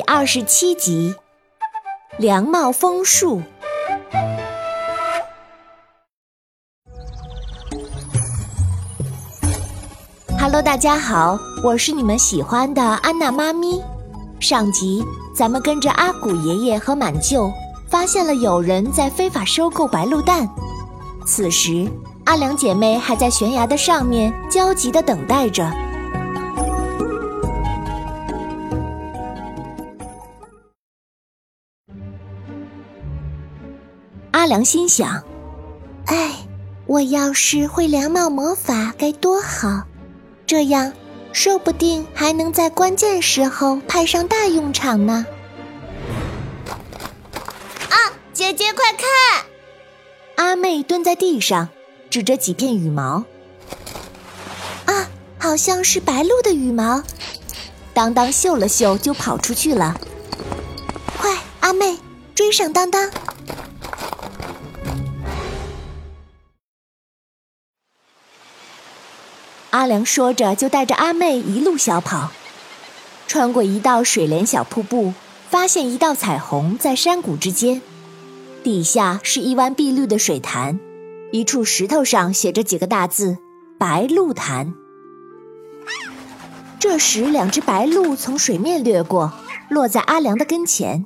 第二十七集，凉帽枫树。Hello，大家好，我是你们喜欢的安娜妈咪。上集咱们跟着阿古爷爷和满舅，发现了有人在非法收购白鹿蛋。此时，阿良姐妹还在悬崖的上面焦急地等待着。阿良心想：“哎，我要是会凉帽魔法该多好，这样说不定还能在关键时候派上大用场呢。”啊，姐姐快看！阿妹蹲在地上，指着几片羽毛。啊，好像是白鹭的羽毛。当当嗅了嗅，就跑出去了。快，阿妹，追上当当！阿良说着，就带着阿妹一路小跑，穿过一道水帘小瀑布，发现一道彩虹在山谷之间，底下是一湾碧绿的水潭，一处石头上写着几个大字“白鹿潭”。这时，两只白鹭从水面掠过，落在阿良的跟前，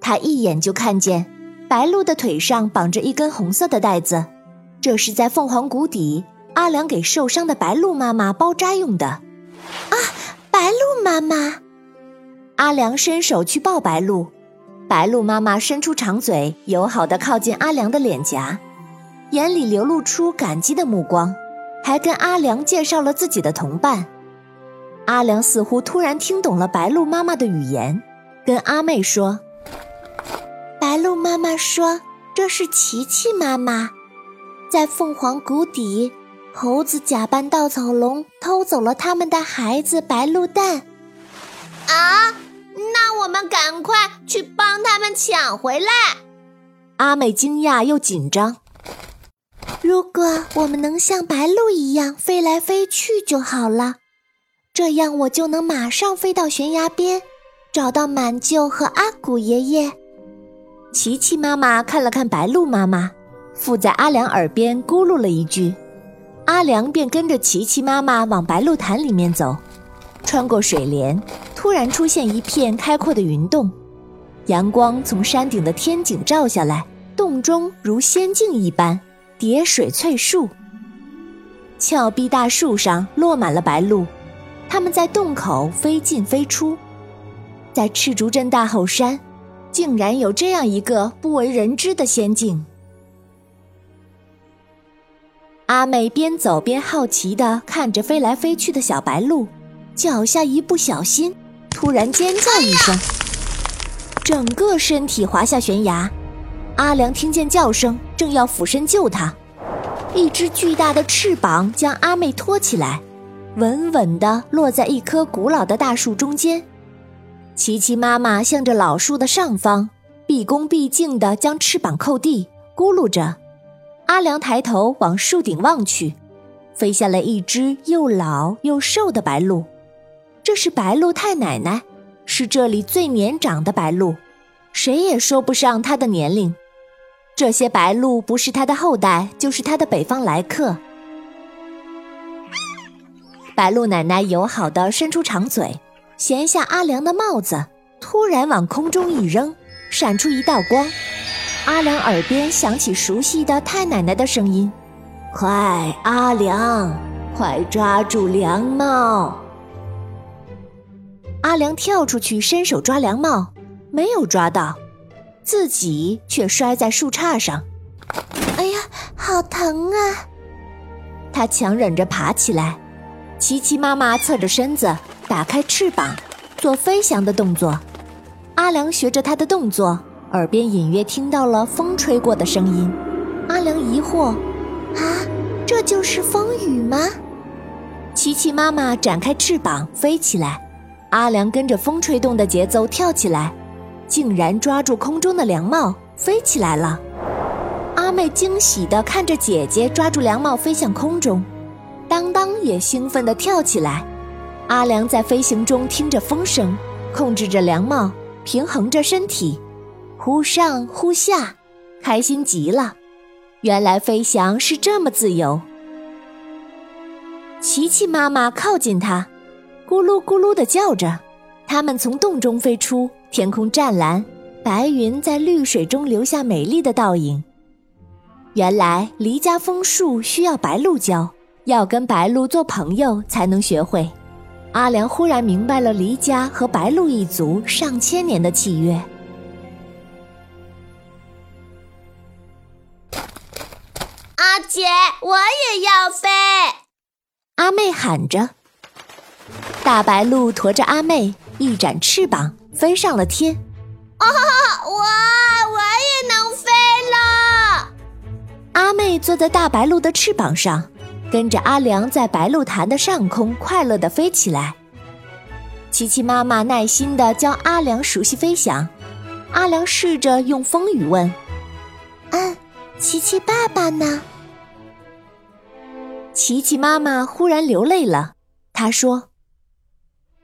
他一眼就看见白鹭的腿上绑着一根红色的带子，这是在凤凰谷底。阿良给受伤的白鹿妈妈包扎用的，啊，白鹿妈妈！阿良伸手去抱白鹿，白鹿妈妈伸出长嘴，友好的靠近阿良的脸颊，眼里流露出感激的目光，还跟阿良介绍了自己的同伴。阿良似乎突然听懂了白鹿妈妈的语言，跟阿妹说：“白鹿妈妈说这是琪琪妈妈，在凤凰谷底。”猴子假扮稻草龙偷走了他们的孩子白鹿蛋，啊！那我们赶快去帮他们抢回来。阿美惊讶又紧张。如果我们能像白鹭一样飞来飞去就好了，这样我就能马上飞到悬崖边，找到满舅和阿古爷爷。琪琪妈妈看了看白鹭妈妈，附在阿良耳边咕噜了一句。阿良便跟着琪琪妈妈往白鹿潭里面走，穿过水帘，突然出现一片开阔的云洞，阳光从山顶的天井照下来，洞中如仙境一般，叠水翠树，峭壁大树上落满了白鹭，它们在洞口飞进飞出，在赤竹镇大后山，竟然有这样一个不为人知的仙境。阿美边走边好奇地看着飞来飞去的小白鹿，脚下一不小心，突然尖叫一声，整个身体滑下悬崖。阿良听见叫声，正要俯身救她，一只巨大的翅膀将阿妹托起来，稳稳地落在一棵古老的大树中间。琪琪妈妈向着老树的上方，毕恭毕敬地将翅膀扣地，咕噜着。阿良抬头往树顶望去，飞下来一只又老又瘦的白鹭。这是白鹭太奶奶，是这里最年长的白鹭，谁也说不上她的年龄。这些白鹭不是她的后代，就是她的北方来客。白鹿奶奶友好地伸出长嘴，衔下阿良的帽子，突然往空中一扔，闪出一道光。阿良耳边响起熟悉的太奶奶的声音：“快，阿良，快抓住凉帽！”阿良跳出去，伸手抓凉帽，没有抓到，自己却摔在树杈上。哎呀，好疼啊！他强忍着爬起来。琪琪妈妈侧着身子，打开翅膀，做飞翔的动作。阿良学着他的动作。耳边隐约听到了风吹过的声音，阿良疑惑：“啊，这就是风雨吗？”琪琪妈妈展开翅膀飞起来，阿良跟着风吹动的节奏跳起来，竟然抓住空中的凉帽飞起来了。阿妹惊喜地看着姐姐抓住凉帽飞向空中，当当也兴奋地跳起来。阿良在飞行中听着风声，控制着凉帽，平衡着身体，忽上忽下，开心极了。原来飞翔是这么自由。琪琪妈妈靠近它，咕噜咕噜地叫着。它们从洞中飞出，天空湛蓝，白云在绿水中留下美丽的倒影。原来离家枫树需要白鹭教，要跟白鹭做朋友才能学会。阿良忽然明白了离家和白鹭一族上千年的契约。姐，我也要飞！阿妹喊着。大白鹭驮着阿妹，一展翅膀飞上了天。啊，我我也能飞了！阿妹坐在大白鹭的翅膀上，跟着阿良在白鹭潭的上空快乐地飞起来。琪琪妈妈耐心地教阿良熟悉飞翔。阿良试着用风语问：“嗯，琪琪爸爸呢？”琪琪妈妈忽然流泪了。她说：“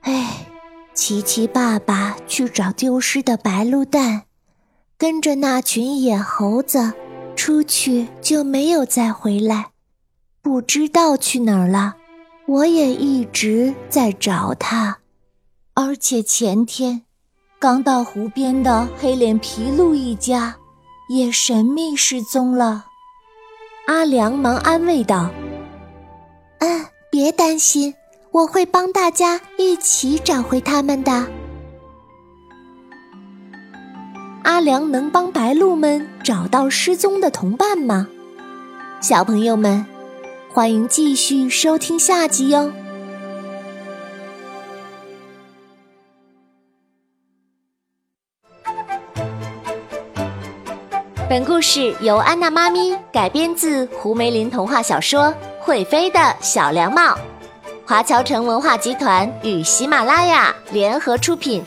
哎，琪琪爸爸去找丢失的白鹿蛋，跟着那群野猴子出去就没有再回来，不知道去哪儿了。我也一直在找他，而且前天刚到湖边的黑脸皮鹿一家也神秘失踪了。”阿良忙安慰道。嗯，别担心，我会帮大家一起找回他们的。阿良能帮白鹭们找到失踪的同伴吗？小朋友们，欢迎继续收听下集哟。本故事由安娜妈咪改编自胡梅林童话小说。会飞的小凉帽，华侨城文化集团与喜马拉雅联合出品。